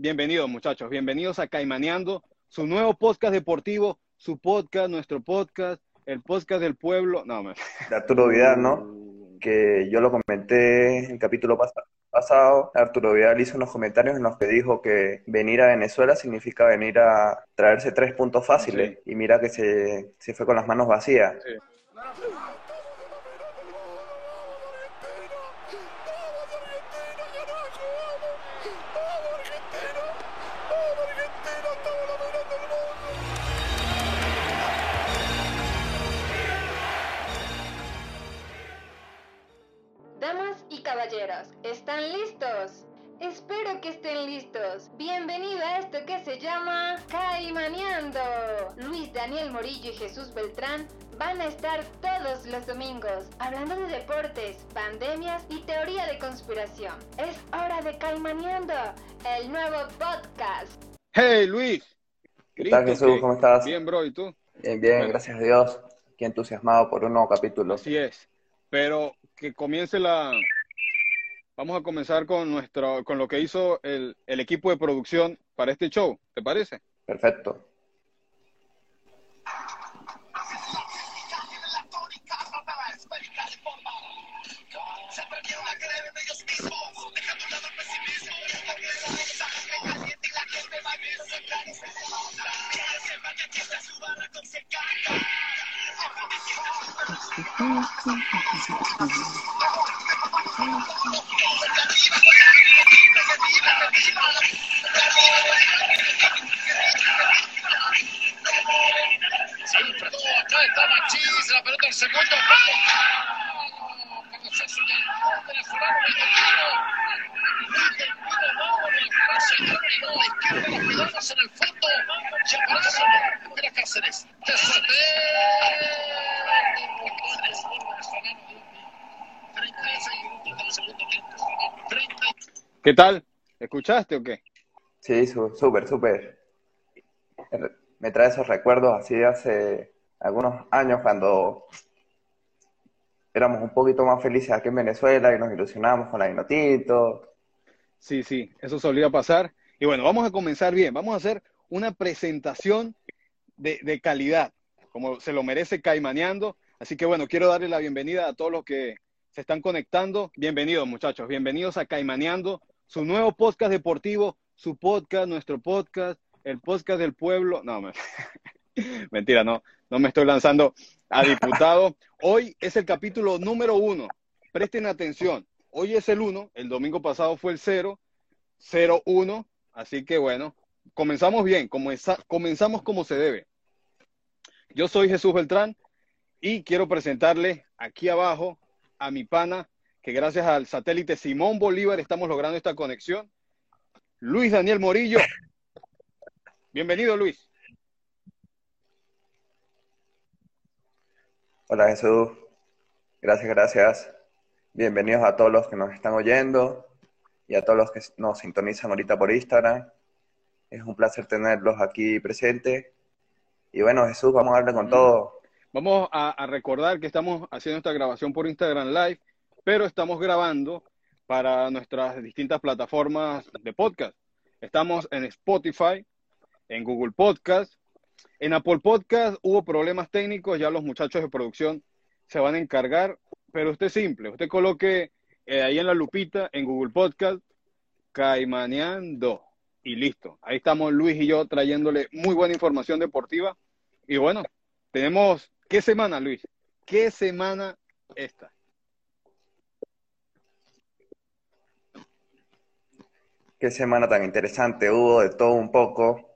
Bienvenidos, muchachos. Bienvenidos a Caimaneando, su nuevo podcast deportivo, su podcast, nuestro podcast, el podcast del pueblo. No, me... Arturo Vidal, ¿no? Que yo lo comenté en el capítulo pasado. Arturo Vidal hizo unos comentarios en los que dijo que venir a Venezuela significa venir a traerse tres puntos fáciles. Y mira que se, se fue con las manos vacías. Sí. Van a estar todos los domingos hablando de deportes, pandemias y teoría de conspiración. Es hora de Caimaneando, el nuevo podcast. Hey Luis. ¿Qué tal Jesús? ¿Cómo estás? Bien, bro, ¿y tú? Bien, bien, gracias a Dios. Qué entusiasmado por un nuevo capítulo. Así es. Pero que comience la, vamos a comenzar con nuestro, con lo que hizo el, el equipo de producción para este show. ¿Te parece? Perfecto. ¿Qué tal? ¿Escuchaste o qué? Sí, súper, súper. Me trae esos recuerdos así de hace algunos años cuando éramos un poquito más felices aquí en Venezuela y nos ilusionábamos con la Inotito. Sí, sí, eso solía pasar. Y bueno, vamos a comenzar bien. Vamos a hacer una presentación de, de calidad, como se lo merece Caimaneando. Así que bueno, quiero darle la bienvenida a todos los que se están conectando. Bienvenidos, muchachos. Bienvenidos a Caimaneando, su nuevo podcast deportivo, su podcast, nuestro podcast, el podcast del pueblo. No, mentira, no, no me estoy lanzando a diputado. Hoy es el capítulo número uno. Presten atención. Hoy es el uno, el domingo pasado fue el cero, cero uno. Así que bueno, comenzamos bien, comenzamos como se debe. Yo soy Jesús Beltrán y quiero presentarle aquí abajo a mi pana que gracias al satélite Simón Bolívar estamos logrando esta conexión. Luis Daniel Morillo. Bienvenido, Luis. Hola, Jesús. Gracias, gracias. Bienvenidos a todos los que nos están oyendo y a todos los que nos sintonizan ahorita por Instagram. Es un placer tenerlos aquí presentes. Y bueno, Jesús, vamos a darle con mm. todo. Vamos a, a recordar que estamos haciendo esta grabación por Instagram Live pero estamos grabando para nuestras distintas plataformas de podcast. Estamos en Spotify, en Google Podcast, en Apple Podcast hubo problemas técnicos, ya los muchachos de producción se van a encargar, pero usted simple, usted coloque eh, ahí en la lupita, en Google Podcast, Caimaneando, y listo. Ahí estamos Luis y yo trayéndole muy buena información deportiva. Y bueno, tenemos, ¿qué semana, Luis? ¿Qué semana esta? Qué semana tan interesante, hubo de todo un poco.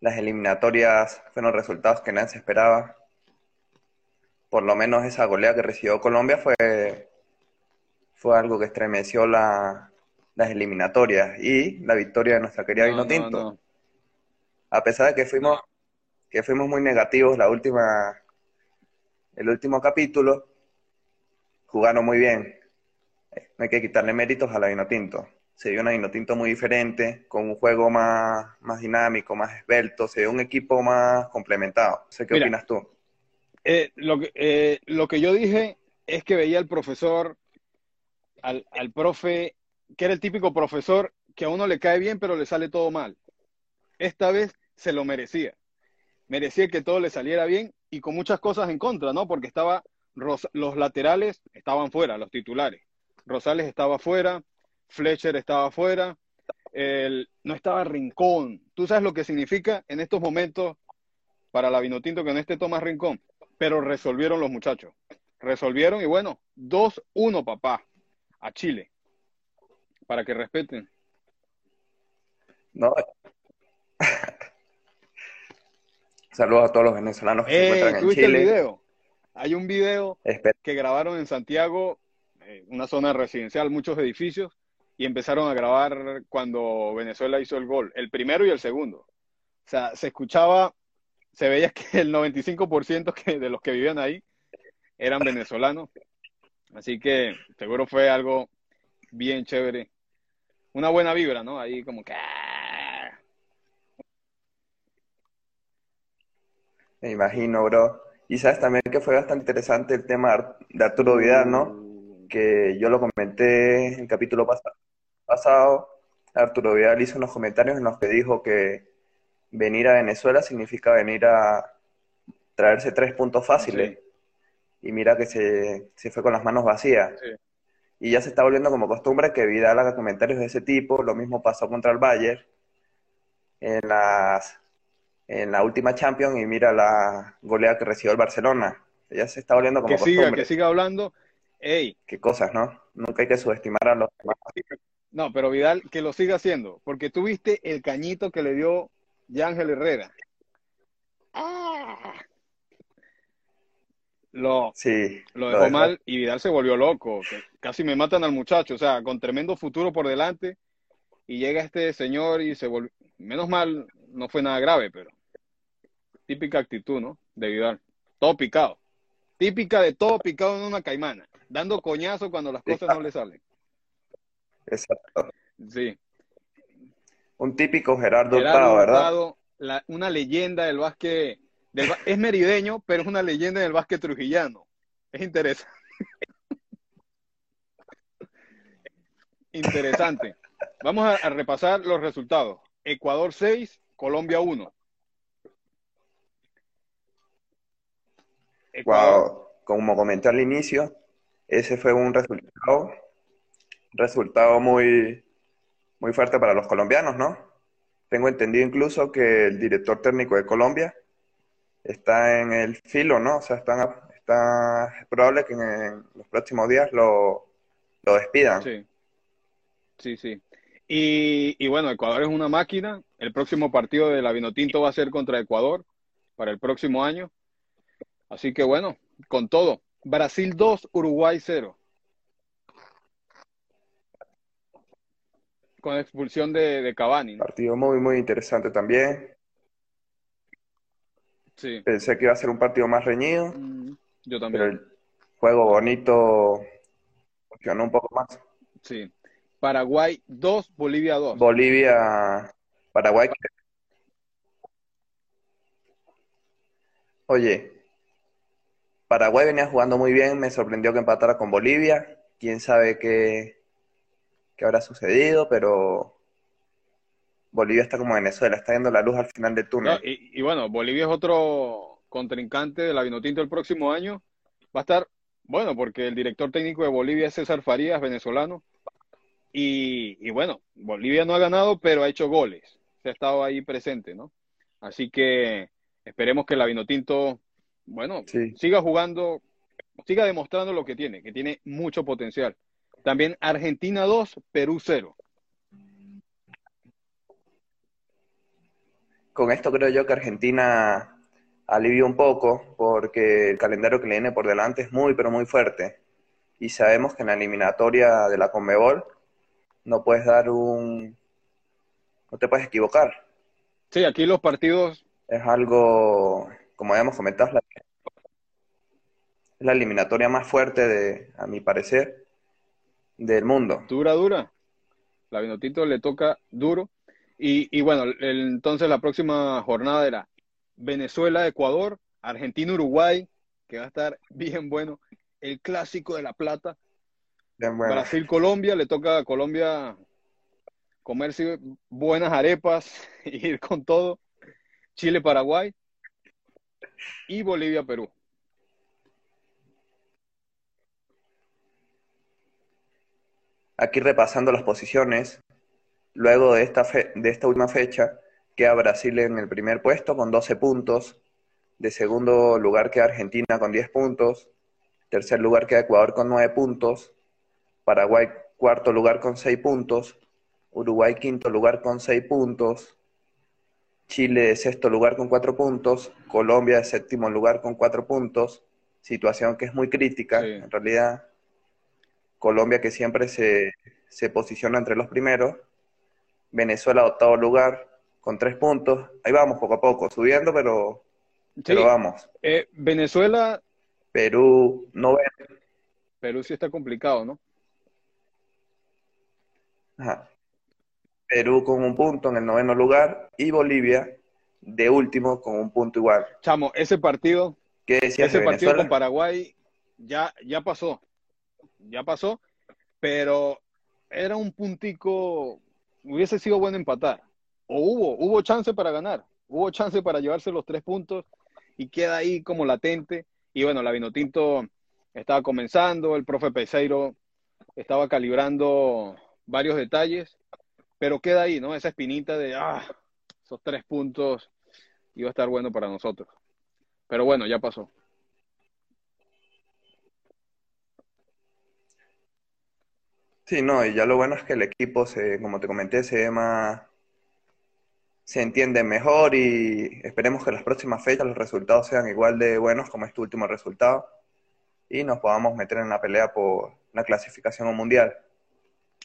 Las eliminatorias fueron resultados que nadie se esperaba. Por lo menos esa goleada que recibió Colombia fue, fue algo que estremeció la, las eliminatorias y la victoria de nuestra querida Vino Tinto. A pesar de que fuimos, que fuimos muy negativos la última, el último capítulo, jugaron muy bien. No hay que quitarle méritos a la Vino Tinto se vio una tinto muy diferente, con un juego más, más dinámico, más esbelto, se vio un equipo más complementado. sé qué opinas tú. Eh, lo, que, eh, lo que yo dije es que veía al profesor, al, al profe, que era el típico profesor que a uno le cae bien, pero le sale todo mal. Esta vez se lo merecía. Merecía que todo le saliera bien y con muchas cosas en contra, ¿no? Porque estaba los laterales estaban fuera, los titulares. Rosales estaba fuera, Fletcher estaba fuera, el, no estaba Rincón. ¿Tú sabes lo que significa en estos momentos para la Vinotinto que no esté Tomás Rincón? Pero resolvieron los muchachos. Resolvieron y bueno, 2-1 papá a Chile. Para que respeten. No. Saludos a todos los venezolanos que se encuentran en Chile. El video? Hay un video que grabaron en Santiago, eh, una zona residencial, muchos edificios, y empezaron a grabar cuando Venezuela hizo el gol, el primero y el segundo. O sea, se escuchaba, se veía que el 95% que, de los que vivían ahí eran venezolanos. Así que seguro fue algo bien chévere. Una buena vibra, ¿no? Ahí como que... ¡ah! Me imagino, bro. Y sabes también que fue bastante interesante el tema de Arturo Vidal, ¿no? Que yo lo comenté en el capítulo pasado. Arturo Vidal hizo unos comentarios en los que dijo que venir a Venezuela significa venir a traerse tres puntos fáciles. Y mira que se, se, fue con las manos vacías. Y ya se está volviendo como costumbre que Vidal haga comentarios de ese tipo. Lo mismo pasó contra el Bayern. En las en la última Champions y mira la goleada que recibió el Barcelona. Ya se está volviendo como que siga, que siga hablando. Ey. Qué cosas, ¿no? Nunca hay que subestimar a los demás. No, pero Vidal, que lo siga haciendo, porque tú viste el cañito que le dio Yángel Herrera. Ah. Lo, sí, lo dejó mal y Vidal se volvió loco. casi me matan al muchacho, o sea, con tremendo futuro por delante. Y llega este señor y se volvió. Menos mal, no fue nada grave, pero Típica actitud, ¿no? De Vidal. Todo picado. Típica de todo picado en una caimana. Dando coñazo cuando las cosas no le salen. Exacto. Sí. Un típico Gerardo, Gerardo ¿verdad? una leyenda del básquet. es merideño, pero es una leyenda del básquet trujillano. Es interesante. interesante. Vamos a repasar los resultados. Ecuador 6, Colombia 1. Wow, como comenté al inicio, ese fue un resultado, resultado muy, muy fuerte para los colombianos, ¿no? Tengo entendido incluso que el director técnico de Colombia está en el filo, ¿no? O sea, está, está es probable que en, los próximos días lo, lo despidan. Sí, sí, sí. Y, y, bueno, Ecuador es una máquina. El próximo partido de la Vinotinto va a ser contra Ecuador para el próximo año. Así que bueno, con todo. Brasil 2, Uruguay 0. Con expulsión de, de Cavani. Partido muy, muy interesante también. Sí. Pensé que iba a ser un partido más reñido. Mm, yo también. Pero el juego bonito funcionó un poco más. Sí. Paraguay 2, Bolivia 2. Bolivia, Paraguay. Oye, Paraguay venía jugando muy bien, me sorprendió que empatara con Bolivia. Quién sabe qué, qué habrá sucedido, pero Bolivia está como Venezuela, está viendo la luz al final del túnel. y, bueno, Bolivia es otro contrincante de la Vinotinto el próximo año. Va a estar, bueno, porque el director técnico de Bolivia es César Farías, venezolano. Y, y bueno, Bolivia no ha ganado, pero ha hecho goles. Se ha estado ahí presente, ¿no? Así que esperemos que la Vinotinto bueno, siga jugando, siga demostrando lo que tiene, que tiene mucho potencial. También Argentina 2, Perú 0. Con esto creo yo que Argentina alivia un poco porque el calendario que le viene por delante es muy, pero muy fuerte. Y sabemos que en la eliminatoria de la Conmebol no puedes dar un... no te puedes equivocar. Sí, aquí los partidos... Es algo como habíamos comentado, es la, eliminatoria más fuerte, de, a mi parecer, del mundo. Dura, dura. La Vinotito le toca duro. Y, bueno, entonces la próxima jornada era Venezuela, Ecuador, Argentina, Uruguay, que va a estar bien bueno. El clásico de La Plata. Brasil, Colombia, le toca a Colombia comerse buenas arepas y ir con todo. Chile-Paraguay y Bolivia-Perú. Aquí repasando las posiciones, luego de esta, de esta última fecha, queda Brasil en el primer puesto con 12 puntos, de segundo lugar queda Argentina con 10 puntos, tercer lugar queda Ecuador con 9 puntos, Paraguay cuarto lugar con 6 puntos, Uruguay quinto lugar con 6 puntos, Chile de sexto lugar con 4 puntos, Colombia de séptimo lugar con 4 puntos, situación que es muy crítica, en realidad Colombia que siempre se, se posiciona entre los primeros, Venezuela octavo lugar con 3 puntos, ahí vamos poco a poco, subiendo, pero, pero vamos. Eh, Venezuela. Perú, no Perú sí está complicado, ¿no? Ajá. Perú con un punto en el noveno lugar y Bolivia de último con un punto igual. Chamo, ese partido, ¿Qué ese partido con Paraguay ya, ya pasó, ya pasó, pero era un puntico, hubiese sido bueno empatar, o hubo, hubo chance para ganar, hubo chance para llevarse los tres puntos y queda ahí como latente. Y bueno, la Vinotinto estaba comenzando, el profe Peseiro estaba calibrando varios detalles pero queda ahí, ¿no? Esa espinita de, ah, esos tres puntos iba a estar bueno para nosotros. Pero bueno, ya pasó. Sí, no, y ya lo bueno es que el equipo, se, como te comenté, se ve más, se entiende mejor y esperemos que las próximas fechas los resultados sean igual de buenos como este último resultado y nos podamos meter en la pelea por la clasificación mundial.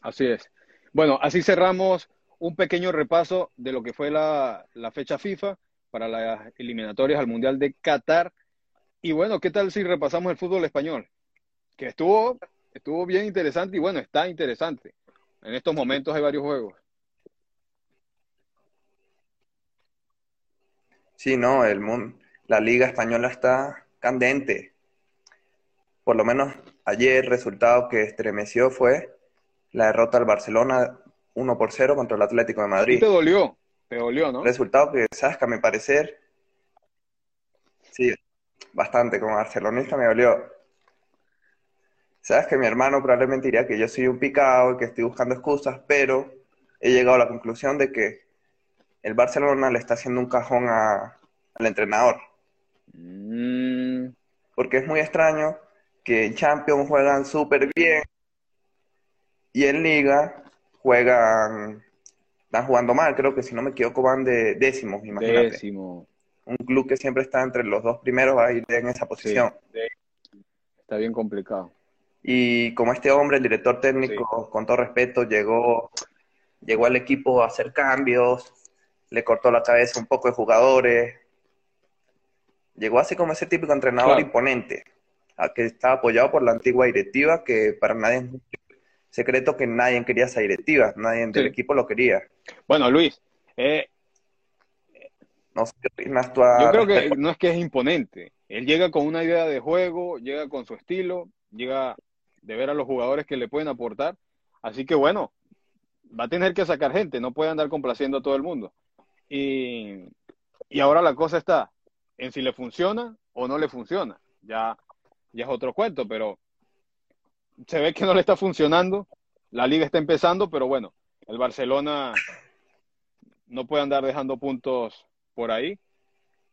Así es. Bueno, así cerramos un pequeño repaso de lo que fue la, fecha FIFA para las eliminatorias al Mundial de Qatar. Y bueno, ¿qué tal si repasamos el fútbol español? Que estuvo, estuvo bien interesante y bueno, está interesante. En estos momentos hay varios juegos. Sí, no, el mundo, la liga española está candente. Por lo menos ayer el resultado que estremeció fue la derrota al Barcelona 1 por 0 contra el Atlético de Madrid. te dolió, te dolió, ¿no? Resultado que, sabes que a mi parecer, sí, bastante, como barcelonista me dolió. Sabes que mi hermano probablemente diría que yo soy un picado y que estoy buscando excusas, pero he llegado a la conclusión de que el Barcelona le está haciendo un cajón al entrenador. Mm. Porque es muy extraño que en Champions juegan súper bien y en Liga juegan, están jugando mal, creo que si no me equivoco van de décimos, imagínate. Décimo. Un club que siempre está entre los dos primeros va a ir en esa posición. Está bien complicado. Y como este hombre, el director técnico, con todo respeto, llegó, llegó al equipo a hacer cambios, le cortó la cabeza un poco de jugadores, llegó así como ese típico entrenador imponente, a que está apoyado por la antigua directiva, que para nadie es secreto que nadie quería esa directiva, nadie del equipo lo quería. Bueno, Luis, eh, no sé Yo creo que no es que es imponente. Él llega con una idea de juego, llega con su estilo, llega de ver a los jugadores que le pueden aportar. Así que bueno, va a tener que sacar gente, no puede andar complaciendo a todo el mundo. Y, y ahora la cosa está en si le funciona o no le funciona. Ya, ya es otro cuento, pero se ve que no le está funcionando. La liga está empezando, pero bueno, el Barcelona no puede andar dejando puntos por ahí.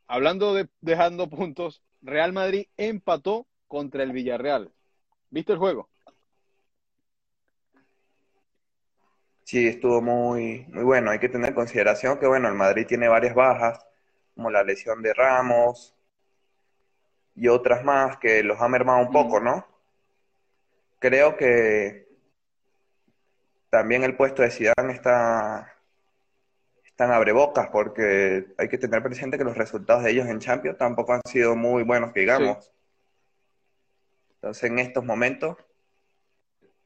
Hablando de dejando puntos, Real Madrid empató contra el Villarreal. ¿Viste el juego? Sí, estuvo muy, muy bueno. Hay que tener en consideración que, bueno, el Madrid tiene varias bajas, como la lesión de Ramos y otras más que los ha mermado un poco, ¿no? creo que también el puesto de Zidane está, están abrebocas porque hay que tener presente que los resultados de ellos en Champions tampoco han sido muy buenos, digamos. Entonces, en estos momentos,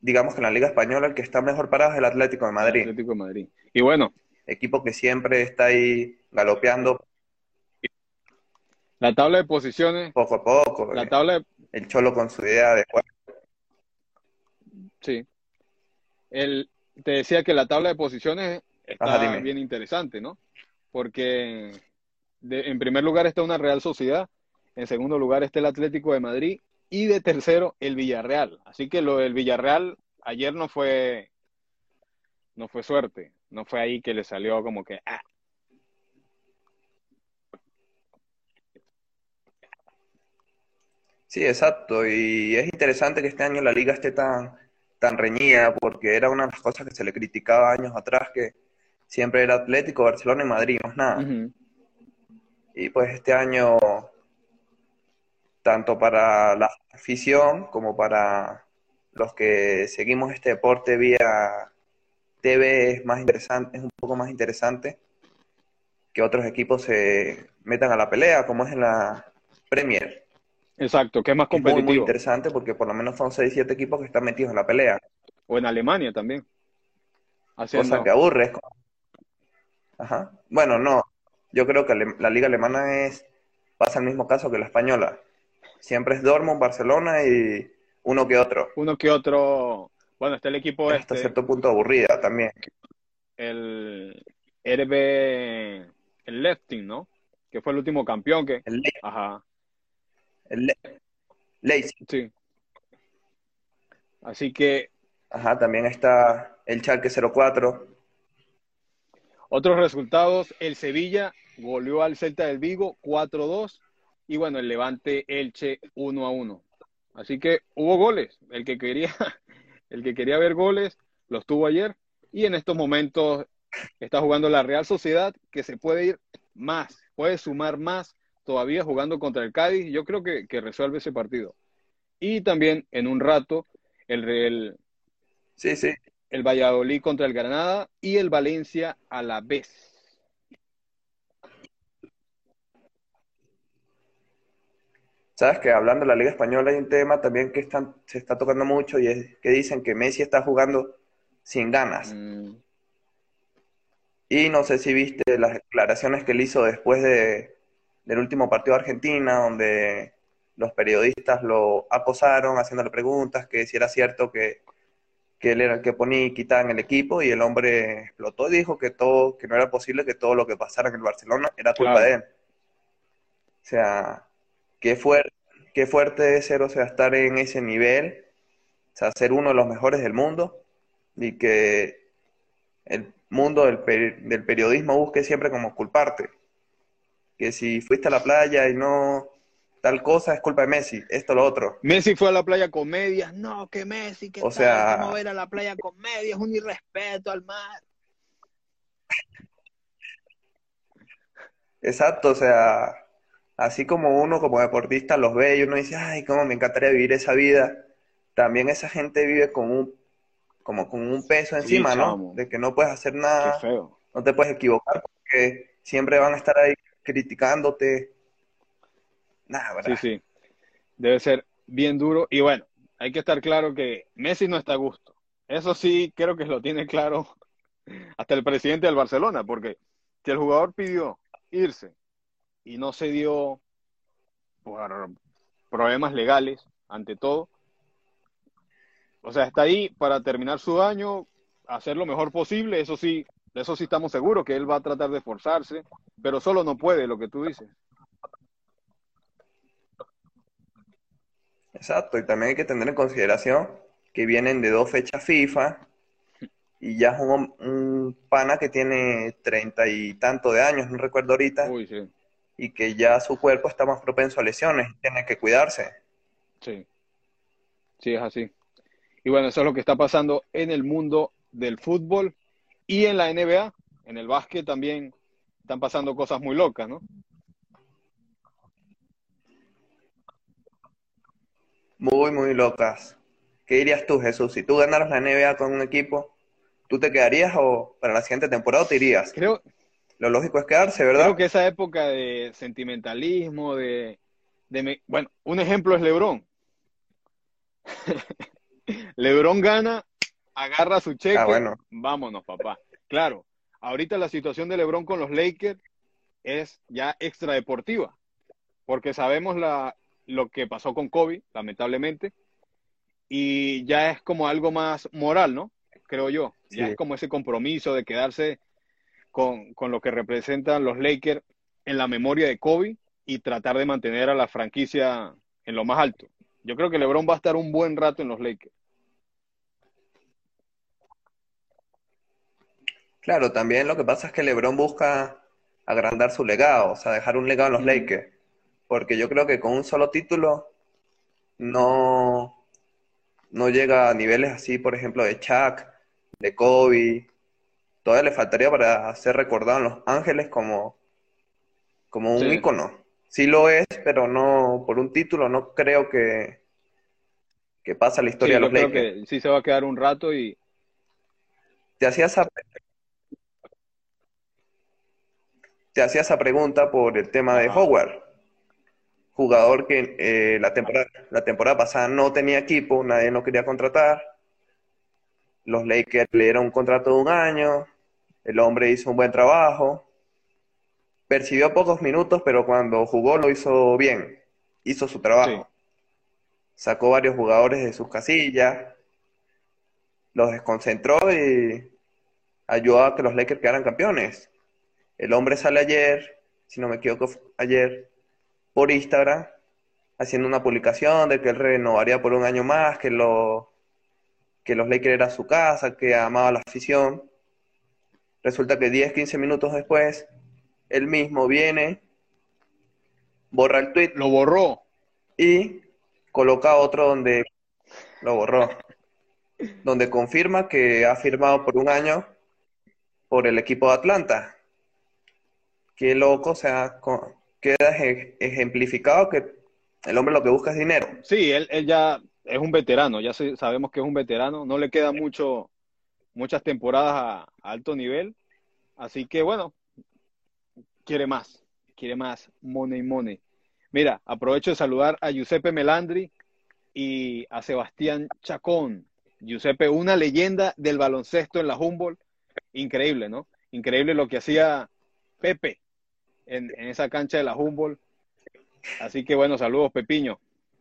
digamos que en la Liga Española el que está mejor parado es el Atlético de Madrid. Atlético de Madrid. Y bueno. Equipo que siempre está ahí galopeando. La tabla de posiciones. Poco a poco. La tabla El Cholo con su idea de juego Sí. El, te decía que la tabla de posiciones está Ajá, bien interesante, ¿no? Porque de- en primer lugar está una Real Sociedad, en segundo lugar está el Atlético de Madrid y de tercero el Villarreal. Así que lo del Villarreal ayer no fue no fue suerte, no fue ahí que le salió como que ah, Sí, exacto. Y es interesante que este año la liga esté tan, tan reñida, porque era una de las cosas que se le criticaba años atrás, que siempre era Atlético, Barcelona y Madrid, más nada. Y pues este año, tanto para la afición como para los que seguimos este deporte vía TV, es más interesante, es un poco más interesante que otros equipos se metan a la pelea, como es en la Premier. Exacto, que es más Es muy, muy competitivo. interesante porque por lo menos son 6, 7 equipos que están metidos en la pelea, O en Alemania también, cosa que aburre. es como- Ajá. Bueno, no, yo creo que la liga alemana es, pasa el mismo caso que la española. Siempre es Dortmund, Barcelona y uno que otro. uno que otro, bueno, está el equipo hasta este, cierto punto aburrida también. el RB, el Lefting, ¿no? Que fue el último campeón que, El, Le- ajá, el Le- Leipzig. sí. Así que Ajá, también está el Schalke 04. otros resultados, el Sevilla goleó al Celta del Vigo 4-2 y bueno, el Levante Elche 1-1. Así que hubo goles, el que quería el que quería ver goles los tuvo ayer y en estos momentos está jugando la Real Sociedad que se puede ir más, puede sumar más todavía jugando contra el Cádiz. Yo creo que, que resuelve ese partido. Y también en un rato el, el, Sí, sí. el Valladolid contra el Granada y el Valencia a la vez. Sabes que hablando de la Liga Española hay un tema también que están, se está tocando mucho y es que dicen que Messi está jugando sin ganas. Mm, Y no sé si viste las declaraciones que él hizo después de, del último partido de Argentina, donde los periodistas lo acosaron haciéndole preguntas, que si era cierto que, que él era el que ponía y quitaba en el equipo, y el hombre explotó y dijo que todo, que no era posible que todo lo que pasara en el Barcelona era culpa Claro. de él. O sea, qué fuerte, qué fuerte es ser, o sea, estar en ese nivel, o sea, ser uno de los mejores del mundo, y que el mundo del, del periodismo busque siempre como culparte. Que si fuiste a la playa y no tal cosa, es culpa de Messi, esto, lo otro. Messi fue a la playa con medias. No, que Messi, que O sea- ¿Cómo ir a la playa con medias? Un irrespeto al mar. Exacto, o sea, así como uno como deportista los ve y uno dice, ay, cómo me encantaría vivir esa vida, también esa gente vive con un, como con un peso Sí, encima, ¿no? De que no puedes hacer Qué nada, feo. no te puedes equivocar porque siempre van a estar ahí criticándote. Nada, Sí, ¿verdad? sí. Debe ser bien duro. Y bueno, hay que estar claro que Messi no está a gusto. Eso sí, creo que lo tiene claro hasta el presidente del Barcelona, porque si el jugador pidió irse y no se dio por problemas legales, ante todo, o sea, está ahí para terminar su año, hacer lo mejor posible, eso sí, de eso sí estamos seguros que él va a tratar de esforzarse, pero solo no puede, lo que tú dices. Exacto, y también hay que tener en consideración que vienen de dos fechas FIFA y ya es un, un pana que tiene treinta y tanto de años, no recuerdo ahorita, Uy, sí. Y que ya su cuerpo está más propenso a lesiones y tiene que cuidarse. Sí, sí, es así. Y bueno, eso es lo que está pasando en el mundo del fútbol y en la NBA. En el básquet también están pasando cosas muy locas, ¿no? Muy, muy locas. ¿Qué dirías tú, Jesús? Si tú ganaras la NBA con un equipo, ¿tú te quedarías o para la siguiente temporada te irías? Creo, Lo lógico es quedarse, ¿verdad? creo que esa época de sentimentalismo, de, de me- bueno, un ejemplo es LeBron. LeBron gana, agarra su cheque, Ah, bueno. vámonos, papá. Claro, ahorita la situación de LeBron con los Lakers es ya extradeportiva, porque sabemos la, lo que pasó con Kobe, lamentablemente, y ya es como algo más moral, ¿no? creo yo. Ya Sí. es como ese compromiso de quedarse con, con lo que representan los Lakers en la memoria de Kobe y tratar de mantener a la franquicia en lo más alto. Yo creo que LeBron va a estar un buen rato en los Lakers. Claro, también lo que pasa es que LeBron busca agrandar su legado, o sea, dejar un legado en los. Lakers. Porque yo creo que con un solo título no, no llega a niveles así, por ejemplo, de Shaq, de Kobe. Todavía le faltaría para ser recordado en Los Ángeles como, como un Sí. ícono. Sí lo es, pero no por un título, no creo que, que pase a la Sí, historia de yo los creo Lakers. que sí se va a quedar un rato y Te hacía esa, te hacía esa pregunta por el tema de Ajá. Howard, jugador que eh, la temporada, la temporada pasada no tenía equipo, nadie lo quería contratar. Los Lakers le dieron un contrato de un año, el hombre hizo un buen trabajo, percibió pocos minutos, pero cuando jugó lo hizo bien, hizo su trabajo. Sacó varios jugadores de sus casillas, los desconcentró y ayudó a que los Lakers quedaran campeones. El hombre sale ayer, si no me equivoco, ayer, por Instagram, haciendo una publicación de que él renovaría por un año más, que, lo, que los Lakers era su casa, que amaba la afición. Resulta que 10, 15 minutos después, él mismo viene, borra el tweet lo borró. y coloca otro donde lo borró, donde confirma que ha firmado por un año por el equipo de Atlanta. Qué loco, o sea, queda ej- ejemplificado que el hombre lo que busca es dinero. Sí, él, él ya es un veterano, ya sabemos que es un veterano, no le queda mucho, muchas temporadas a, alto nivel, así que bueno, quiere más, quiere más, money, money. Mira, aprovecho de saludar a Giuseppe Melandri y a Sebastián Chacón. Giuseppe, una leyenda del baloncesto en la Humboldt, increíble, ¿no? Increíble lo que hacía Pepe en, en esa cancha de la Humboldt. Así que bueno, saludos, Pepiño.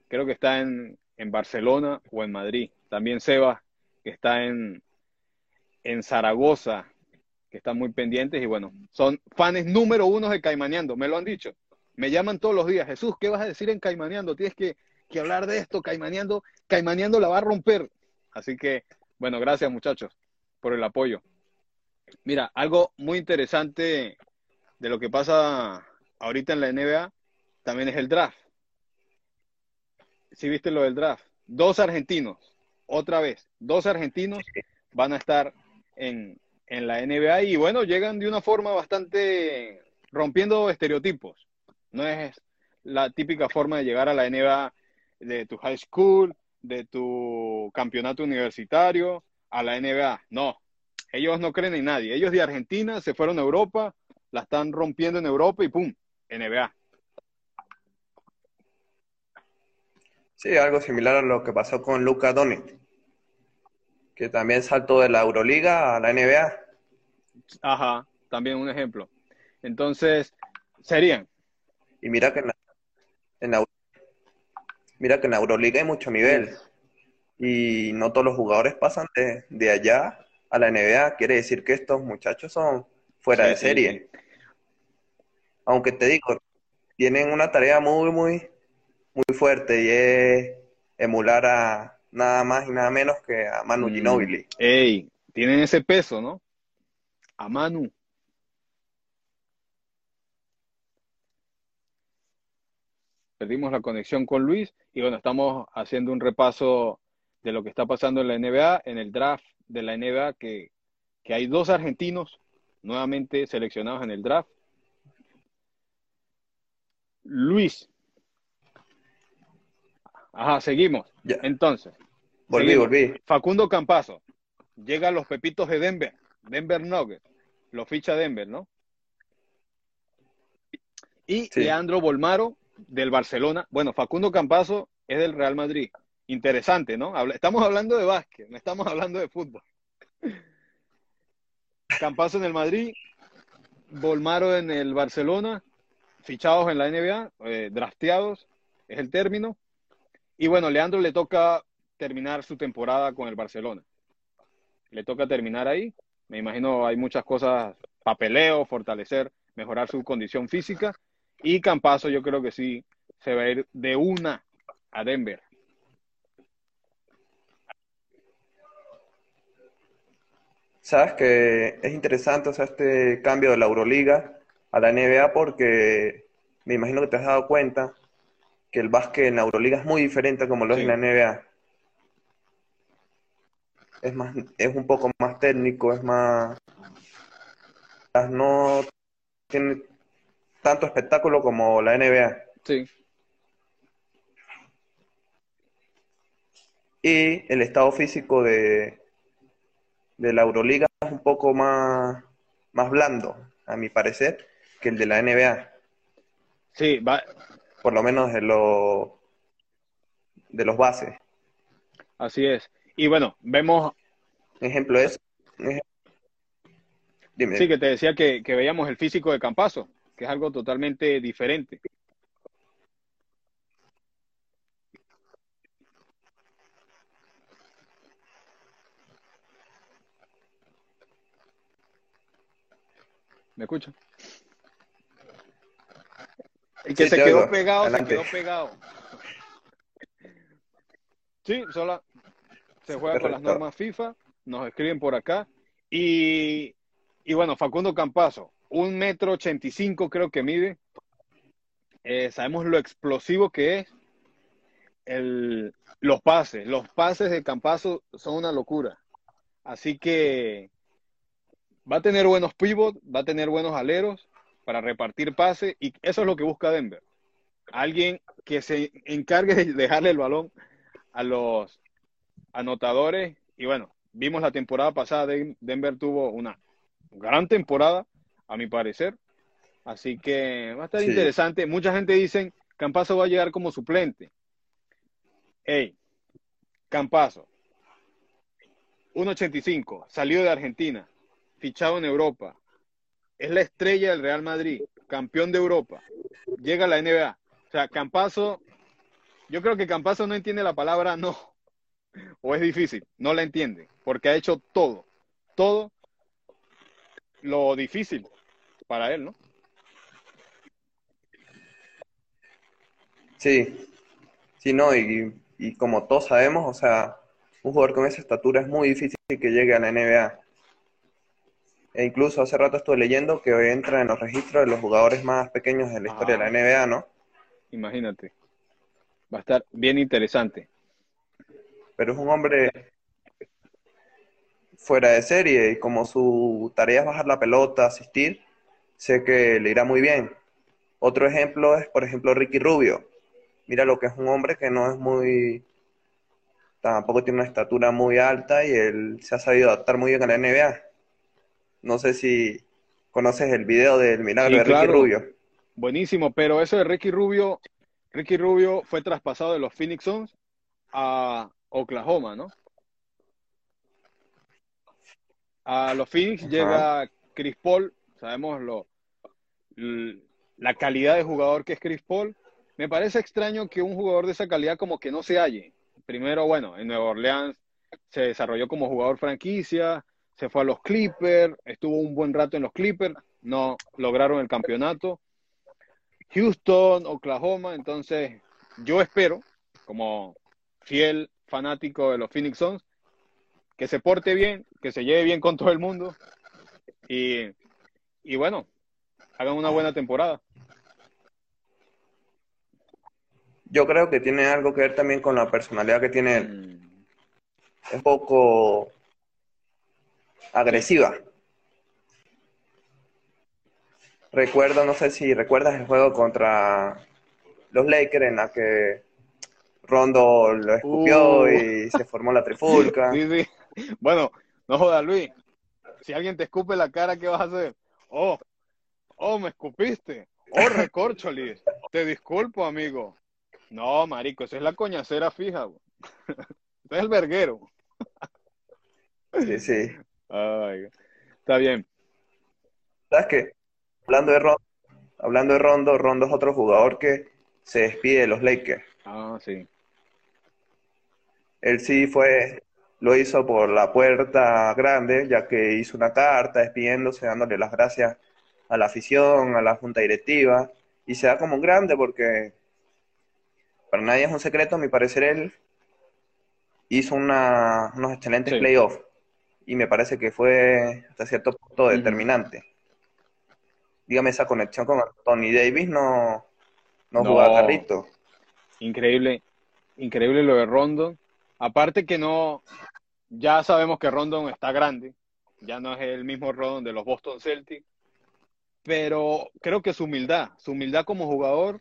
Creo que está en, en Barcelona o en Madrid. También Seba, que está en, en Zaragoza, que están muy pendientes y bueno, son fans número uno de Caimaneando, me lo han dicho. Me llaman todos los días, Jesús, ¿qué vas a decir en Caimaneando? Tienes que, que hablar de esto, Caimaneando, Caimaneando la va a romper. Así que, bueno, gracias muchachos por el apoyo. Mira, algo muy interesante de lo que pasa ahorita en la NBA también es el draft. Si viste lo del draft, dos argentinos, otra vez, dos argentinos van a estar en, en la NBA y bueno, llegan de una forma bastante rompiendo estereotipos. No es la típica forma de llegar a la NBA de tu high school, de tu campeonato universitario, a la NBA. No, ellos no creen en nadie. Ellos de Argentina se fueron a Europa, la están rompiendo en Europa y ¡pum! NBA. Sí, algo similar a lo que pasó con Luka Doncic, que también saltó de la Euroliga a la NBA. Ajá, también un ejemplo. Entonces, serían. Y mira que en la, en la- mira que en la Euroliga hay mucho nivel. Y no todos los jugadores pasan de, de allá a la NBA. Quiere decir que estos muchachos son fuera Sí, de sí, serie. Aunque te digo, tienen una tarea muy, muy, muy fuerte y es emular a nada más y nada menos que a Manu Mm. Ginóbili. Ey, tienen ese peso, ¿no? A Manu. Perdimos la conexión con Luis y bueno, estamos haciendo un repaso de lo que está pasando en la NBA, en el draft de la NBA, que, que hay dos argentinos nuevamente seleccionados en el draft. Luis. Ajá, seguimos. Ya, Entonces, volví, seguimos. volví. Facundo Campazo. Llega a los Pepitos de Denver. Denver Nuggets. Lo ficha Denver, ¿no? Y Sí. Leandro Bolmaro del Barcelona. Bueno, Facundo Campazo es del Real Madrid. Interesante, ¿no? Estamos hablando de básquet, no estamos hablando de fútbol. Campazo en el Madrid, Bolmaro en el Barcelona, fichados en la NBA, eh, drafteados, es el término. Y bueno, Leandro le toca terminar su temporada con el Barcelona. le toca terminar ahí. Me imagino hay muchas cosas, papeleo, fortalecer, mejorar su condición física. Y Campazo yo creo que sí se va a ir de una a Denver. Sabes que es interesante, este cambio de la Euroliga a la NBA porque me imagino que te has dado cuenta que el básquet en la Euroliga es muy diferente como lo es en la NBA. Es más, es un poco más técnico, es más, no tiene tanto espectáculo como la NBA. Sí. Y el estado físico de, de la Euroliga es un poco más, más blando, a mi parecer, que el de la NBA. Sí, va. Por lo menos de, lo, de los bases. Así es. Y bueno, vemos. Ejemplo es. Dime. Sí, que te decía que, que veíamos el físico de Campazo, que es algo totalmente diferente. ¿Me escucha? El que se quedó pegado, se quedó pegado. Sí, solo se juega con las normas FIFA, nos escriben por acá. Y, y bueno, Facundo Campazo, un metro ochenta y cinco creo que mide. Eh, sabemos lo explosivo que es. El, los pases, los pases de Campazo son una locura. Así que va a tener buenos pivots, va a tener buenos aleros para repartir pase y eso es lo que busca Denver. Alguien que se encargue de dejarle el balón a los anotadores y bueno, vimos la temporada pasada, Denver tuvo una gran temporada, a mi parecer. Así que va a estar interesante. Mucha gente dice, Campazo va a llegar como suplente. Hey, Campazo, 1.85, salió de Argentina, fichado en Europa, es la estrella del Real Madrid, campeón de Europa, llega a la NBA. O sea, Campazo, yo creo que Campazo no entiende la palabra no, o es difícil, no la entiende, porque ha hecho todo, todo lo difícil para él, ¿no? Sí, sí, no, y, y como todos sabemos, o sea, un jugador con esa estatura es muy difícil que llegue a la NBA. E incluso hace rato estuve leyendo que hoy entra en los registros de los jugadores más pequeños de la historia de la NBA, ¿no? Imagínate. Va a estar bien interesante. Pero es un hombre fuera de serie y como su tarea es bajar la pelota, asistir, sé que le irá muy bien. Otro ejemplo es, por ejemplo, Ricky Rubio. Mira lo que es un hombre que no es muy, tampoco tiene una estatura muy alta y él se ha sabido adaptar muy bien a la NBA. No sé si conoces el video del milagro de Ricky Rubio. Buenísimo, pero eso de Ricky Rubio, Ricky Rubio fue traspasado de los Phoenix Suns a Oklahoma, ¿no? A los Phoenix llega Chris Paul, sabemos lo, la calidad de jugador que es Chris Paul. Me parece extraño que un jugador de esa calidad como que no se halle. Primero, bueno, en Nueva Orleans se desarrolló como jugador franquicia, se fue a los Clippers, estuvo un buen rato en los Clippers, no lograron el campeonato. Houston, Oklahoma, entonces yo espero, como fiel fanático de los Phoenix Suns, que se porte bien, que se lleve bien con todo el mundo y, y bueno, hagan una buena temporada. Yo creo que tiene algo que ver también con la personalidad que tiene él. Mm. Es un poco agresiva. Recuerdo, no sé si recuerdas el juego contra los Lakers en la que Rondo lo escupió uh. y se formó la trifulca. Sí, sí. Bueno, no jodas, Luis. Si alguien te escupe la cara, ¿qué vas a hacer? Oh, oh, me escupiste. Oh, recorcholis. Te disculpo, amigo. No, marico, esa es la coñacera fija. Ese es el verguero. Sí, sí. Ay, está bien. ¿Sabes qué? Hablando de Rondo, hablando de Rondo, Rondo es otro jugador que se despide de los Lakers. Ah, sí. Él sí fue, lo hizo por la puerta grande, ya que hizo una carta despidiéndose, dándole las gracias a la afición, a la junta directiva, y se da como un grande porque para nadie es un secreto, a mi parecer él hizo una, unos excelentes playoffs y me parece que fue hasta cierto punto determinante. Dígame, esa conexión con Tony Davis no, no, jugaba carrito. Increíble, increíble lo de Rondon. Aparte que no, ya sabemos que Rondon está grande, ya no es el mismo Rondon de los Boston Celtics, pero creo que su humildad, su humildad como jugador,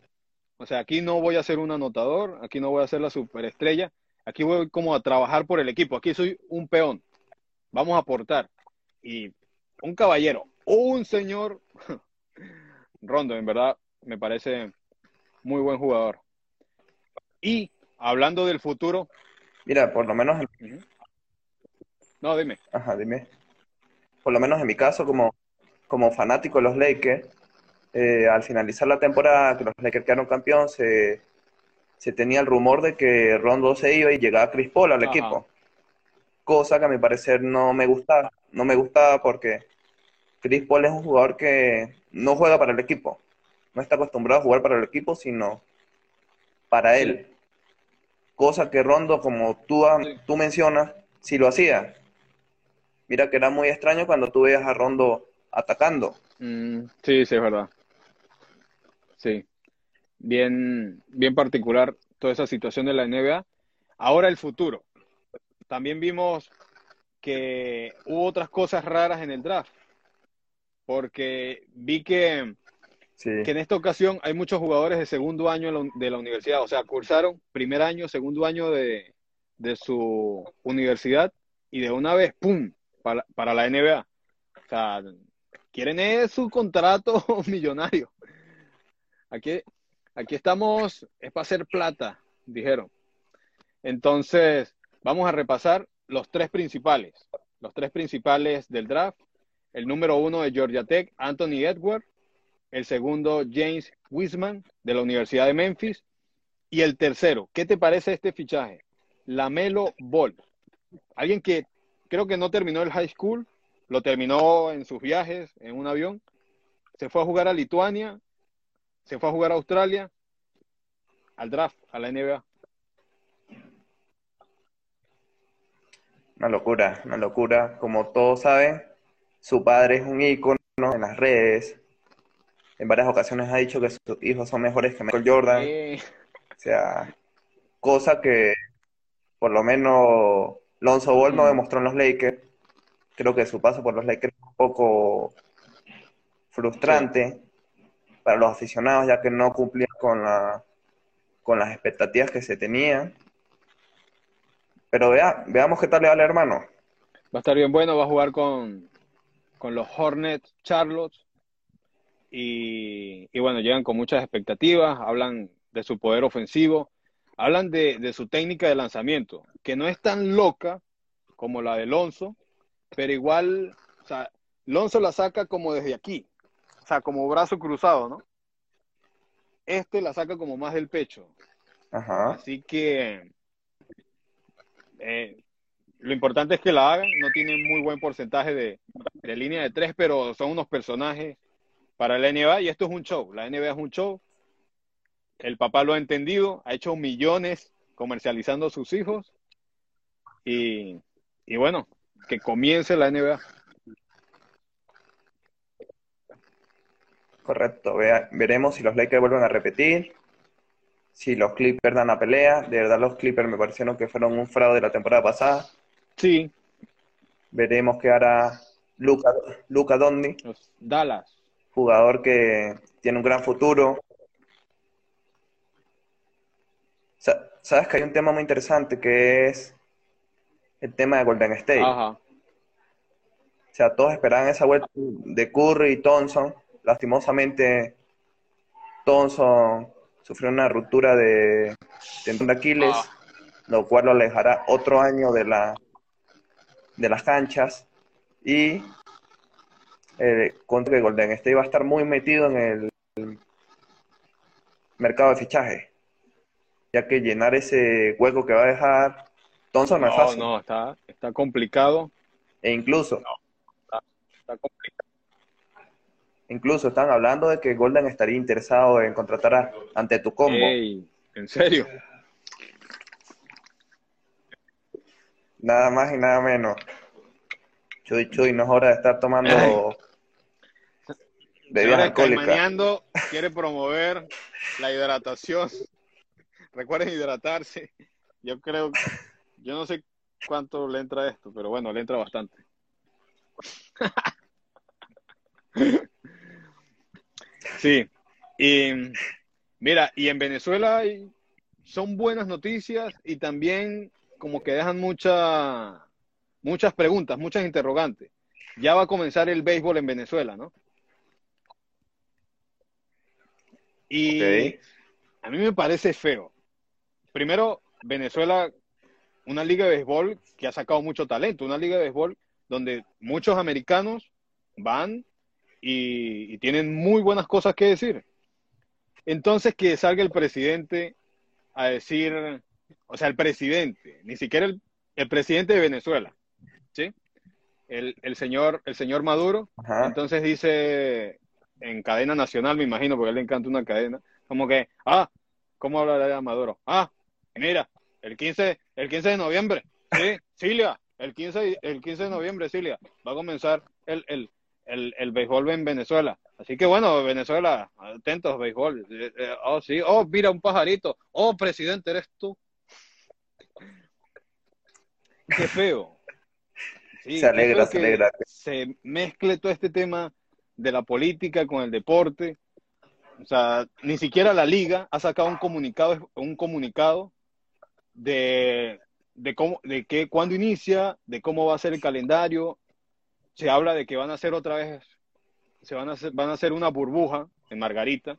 o sea, aquí no voy a ser un anotador, aquí no voy a ser la superestrella, aquí voy como a trabajar por el equipo, aquí soy un peón, vamos a aportar. Y un caballero, un señor, Rondon, en verdad, me parece muy buen jugador. Y hablando del futuro. Mira, por lo menos. No, dime. Ajá, dime. Por lo menos en mi caso, como, como fanático de los Lakers, eh, al finalizar la temporada que los Lakers quedaron campeón, se, se tenía el rumor de que Rondo se iba y llegaba Chris Paul al equipo. Cosa que a mi parecer no me gustaba. No me gustaba porque Chris Paul es un jugador que no juega para el equipo. No está acostumbrado a jugar para el equipo, sino para él. Cosa que Rondo, como tú, tú mencionas, sí lo hacía. Mira que era muy extraño cuando tú veías a Rondo atacando. Mm, sí, sí, es verdad. Sí. Bien, bien particular toda esa situación de la NBA. Ahora el futuro. También vimos que hubo otras cosas raras en el draft. Porque vi que que en esta ocasión hay muchos jugadores de segundo año de la universidad, o sea, cursaron primer año, segundo año de, su universidad y de una vez, ¡pum!, para, para la NBA. O sea, quieren su contrato millonario. Aquí, aquí estamos, es para hacer plata, dijeron. Entonces, vamos a repasar los tres principales, los tres principales del draft. El número uno de Georgia Tech, Anthony Edward el segundo James Wiseman de la Universidad de Memphis y el tercero, ¿qué te parece este fichaje? Lamelo Ball, alguien que creo que no terminó el high school, lo terminó en sus viajes en un avión, se fue a jugar a Lituania, se fue a jugar a Australia, al draft, a la NBA. Una locura, una locura. Como todos saben, su padre es un ícono en las redes, en varias ocasiones ha dicho que sus hijos son mejores que Michael Jordan. O sea, cosa que por lo menos Lonzo Ball no demostró en los Lakers. Creo que su paso por los Lakers es un poco frustrante para los aficionados, ya que no cumplía con, la, con las expectativas que se tenían. Pero vea, veamos qué tal le va al hermano. Va a estar bien bueno, va a jugar con, con los Hornets Charlotte y, bueno, llegan con muchas expectativas, hablan de su poder ofensivo, hablan de, su técnica de lanzamiento, que no es tan loca como la de Lonzo, pero igual, o sea, Lonzo la saca como desde aquí, o sea, como brazo cruzado, ¿no? Este la saca como más del pecho. Así que eh, lo importante es que la hagan, no tienen muy buen porcentaje de, de línea de tres, pero son unos personajes para la NBA y esto es un show. La NBA es un show. El papá lo ha entendido, ha hecho millones comercializando a sus hijos y, bueno, que comience la NBA. Correcto, veremos si los Lakers vuelven a repetir, si los Clippers dan la pelea. De verdad, los Clippers me parecieron que fueron un fraude de la temporada pasada. Sí. Veremos qué hará Luca, Luca Dondi. Dallas jugador que tiene un gran futuro. Sabes que hay un tema muy interesante que es el tema de Golden State. O sea, todos esperaban esa vuelta de Curry y Thompson. Lastimosamente, Thompson sufrió una ruptura de tendón de Aquiles, ah. lo cual lo alejará otro año de, la, de las canchas. Y eh, contra que Golden State va a estar muy metido en el mercado de fichaje, ya que llenar ese hueco que va a dejar Thompson no, es fácil. No, está, está complicado. E incluso, está, está complicado. Incluso están hablando de que Golden estaría interesado en contratar a, ante tu combo. Ey, ¿En serio? Nada más y nada menos. Chuy, chuy, no es hora de estar tomando bebidas alcohólicas. Quiere promover la hidratación. Recuerden hidratarse. Yo creo, yo no sé cuánto le entra esto, pero bueno, le entra bastante. Sí, y mira, y en Venezuela hay- son buenas noticias y también como que dejan mucha, muchas preguntas, muchas interrogantes. Ya va a comenzar el béisbol en Venezuela, ¿no? Y a mí me parece feo. Primero, Venezuela, una liga de béisbol que ha sacado mucho talento, una liga de béisbol donde muchos americanos van y, y tienen muy buenas cosas que decir. Entonces, que salga el presidente a decir, o sea, el presidente, ni siquiera el, el presidente de Venezuela, ¿sí? El, el señor, el señor Maduro, Ajá. entonces dice en cadena nacional, me imagino, porque a él le encanta una cadena, como que, ah, ¿cómo hablará Maduro? Ah, mira, el 15, el 15 de noviembre, sí, Cilia, el 15, el 15 de noviembre, Cilia, va a comenzar el, el, el, el béisbol en Venezuela. Así que bueno, Venezuela, atentos, béisbol. Eh, eh, oh, sí, oh, mira un pajarito. Oh, presidente, eres tú. Qué feo. Sí, Se alegra, se alegra. Se mezcle todo este tema de la política con el deporte. O sea, ni siquiera la liga ha sacado un comunicado, un comunicado de, de cómo, de qué, cuándo inicia, de cómo va a ser el calendario. Se habla de que van a hacer otra vez, se van a hacer, van a hacer una burbuja en Margarita.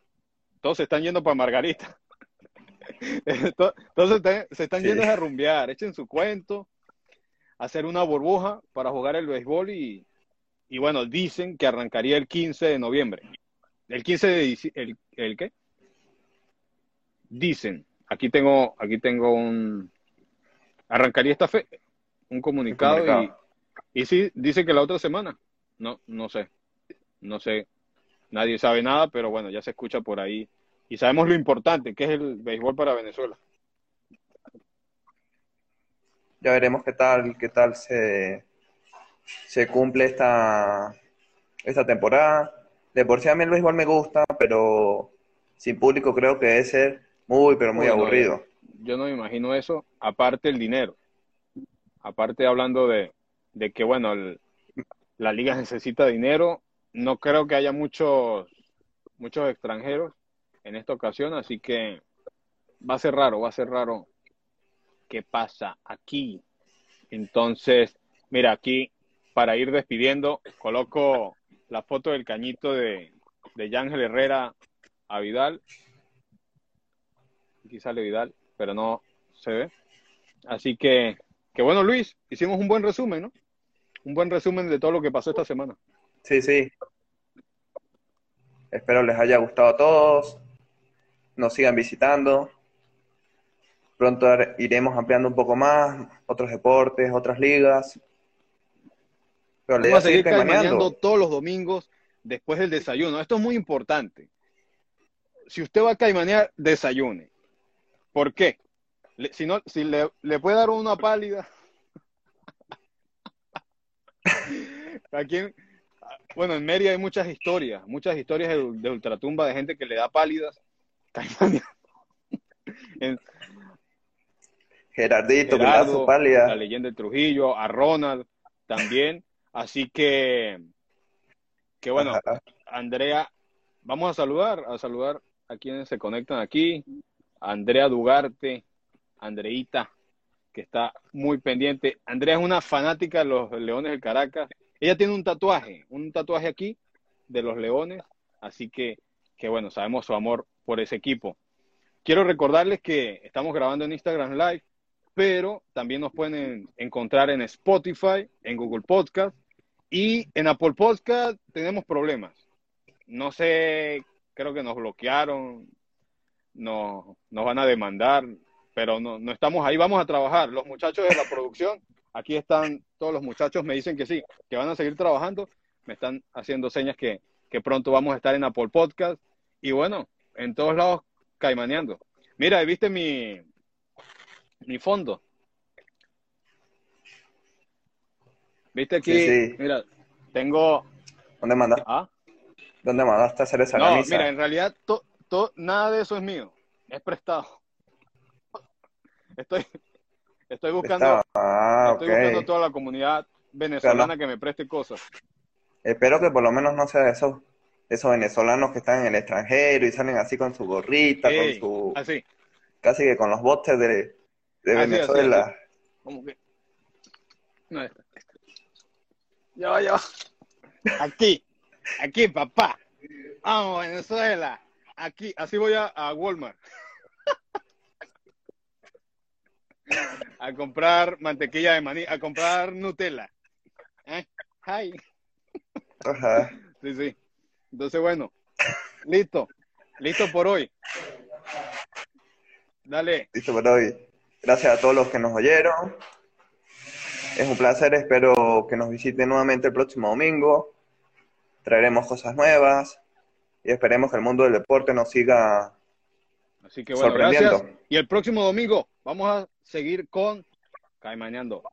Todos se están yendo para Margarita. To- Todos se están, Sí. yendo a rumbear, echen su cuento, hacer una burbuja para jugar el béisbol y, y bueno, dicen que arrancaría el 15 de noviembre. El 15 de el, ¿el qué? Dicen, aquí tengo, aquí tengo un arrancaría esta fe, un comunicado, comunicado. Y, sí, dice que la otra semana. No, no sé. No sé. Nadie sabe nada, pero bueno, ya se escucha por ahí. Y sabemos lo importante que es el béisbol para Venezuela. Ya veremos qué tal, qué tal se, se cumple esta, esta temporada. De por sí a mí el béisbol me gusta, pero sin público creo que debe ser muy, pero muy aburrido. Yo no me imagino eso, aparte el dinero. Aparte hablando de, de que, bueno, el- la liga necesita dinero, no creo que haya muchos, muchos extranjeros en esta ocasión, así que va a ser raro, va a ser raro qué pasa aquí. Entonces, mira, aquí para ir despidiendo, coloco la foto del cañito de, de Yángel Herrera a Vidal. Aquí sale Vidal, pero no se ve. Así que, que bueno, Luis, hicimos un buen resumen, ¿no? Un buen resumen de todo lo que pasó esta semana. Sí, sí. Espero les haya gustado a todos. Nos sigan visitando. Pronto iremos ampliando un poco más, otros deportes, otras ligas. Pero Vamos a seguir caimaneando todos los domingos después del desayuno. Esto es muy importante. Si usted va a caimanear, desayune. ¿Por qué? Le- si no, si le, le puede dar una pálida. Aquí en- bueno, en Mérida hay muchas historias, muchas historias de, de ultratumba de gente que le da pálidas. En- Gerardito, que le da Gerardo, su pálida. la leyenda de Trujillo, a Ronald también. Así que, que bueno, Ajá. Andrea, vamos a saludar, a saludar a quienes se conectan aquí. Andrea Dugarte, Andreita, que está muy pendiente. Andrea es una fanática de los Leones del Caracas. Ella tiene un tatuaje, un tatuaje aquí de los Leones, así que, que bueno, sabemos su amor por ese equipo. Quiero recordarles que estamos grabando en Instagram Live, pero también nos pueden encontrar en Spotify, en Google Podcast y en Apple Podcast tenemos problemas. No sé, creo que nos bloquearon, nos, nos van a demandar. pero no, no estamos ahí, vamos a trabajar. Los muchachos de la producción, aquí están todos los muchachos, me dicen que sí, que van a seguir trabajando, me están haciendo señas que, que pronto vamos a estar en Apple Podcast y bueno, en todos lados caimaneando. Mira, ¿viste mi, mi fondo? ¿Viste aquí? Sí, sí. Mira, tengo... ¿Dónde mandaste? ¿Ah? ¿Dónde mandaste a hacer esa No, camisa? mira, en realidad to- to- nada de eso es mío, es prestado. Estoy, estoy buscando, Estaba- Ah, estoy buscando toda la comunidad venezolana que me preste cosas. Espero que por lo menos no sea de esos, venezolanos que están en el extranjero y salen así con su gorrita, Ey, con su, así, casi que con los botes de, de Así, así, Venezuela. así. como que. No, esta, esta. Ya va, ya va. Aquí, aquí, papá. Vamos, Venezuela. Aquí, así voy a, a Walmart. A comprar mantequilla de maní, a comprar Nutella. ¿Eh? Hi. Ajá. Sí, sí. Entonces, bueno, listo. Listo por hoy. Dale. Listo por hoy. Gracias a todos los que nos oyeron. Es un placer, espero que nos visiten nuevamente el próximo domingo. Traeremos cosas nuevas y esperemos que el mundo del deporte nos siga. Así que bueno, Sorprendiendo. gracias. Y el próximo domingo vamos a seguir con Caimaneando.